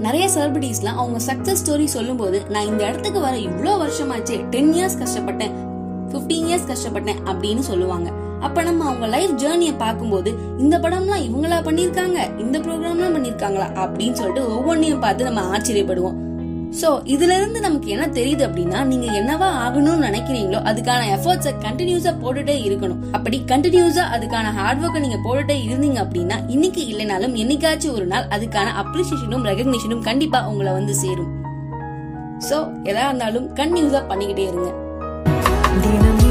நிறைய செலிபிரிட்டிஸ்லாம் அவங்க success story சொல்லும்போது நான் இந்த இடத்துக்கு வர இவ்வளோ வருஷமாச்சு டென் இயர்ஸ் கஷ்டப்பட்டேன் 15 இயர்ஸ் கஷ்டப்பட்டேன் அப்படின்னு சொல்லுவாங்க. அப்ப நம்ம அவங்க லைஃப் ஜேர்னியை பார்க்கும்போது இந்த படம்லாம் இவங்களா பண்ணியிருக்காங்க இந்த ப்ரோக்ராம்லாம் பண்ணிருக்காங்களா அப்படின்னு சொல்லிட்டு ஒவ்வொன்றையும் பார்த்து நம்ம ஆச்சரியப்படுவோம். சோ இதுல இருந்து நமக்கு என்ன தெரியுது அப்படின்னா நீங்க என்னவா ஆகணும்னு நினைக்கிறீங்களோ அதுக்கான எஃபர்ட்ஸை கண்டினியூஸா போட்டுட்டே இருக்கணும். அப்படி கண்டினியூஸா அதுக்கான ஹார்ட் ஒர்க்கை நீங்க போட்டுட்டே இருந்தீங்க அப்படின்னா இன்னைக்கு இல்லைனாலும் என்னைக்காச்சும் ஒரு நாள் அதுக்கான அப்ரிசியேஷனும் ரெகக்னிஷனும் கண்டிப்பா உங்களை வந்து சேரும். சோ எதா இருந்தாலும் கண்டினியூஸா பண்ணிக்கிட்டே இருங்க. தினம்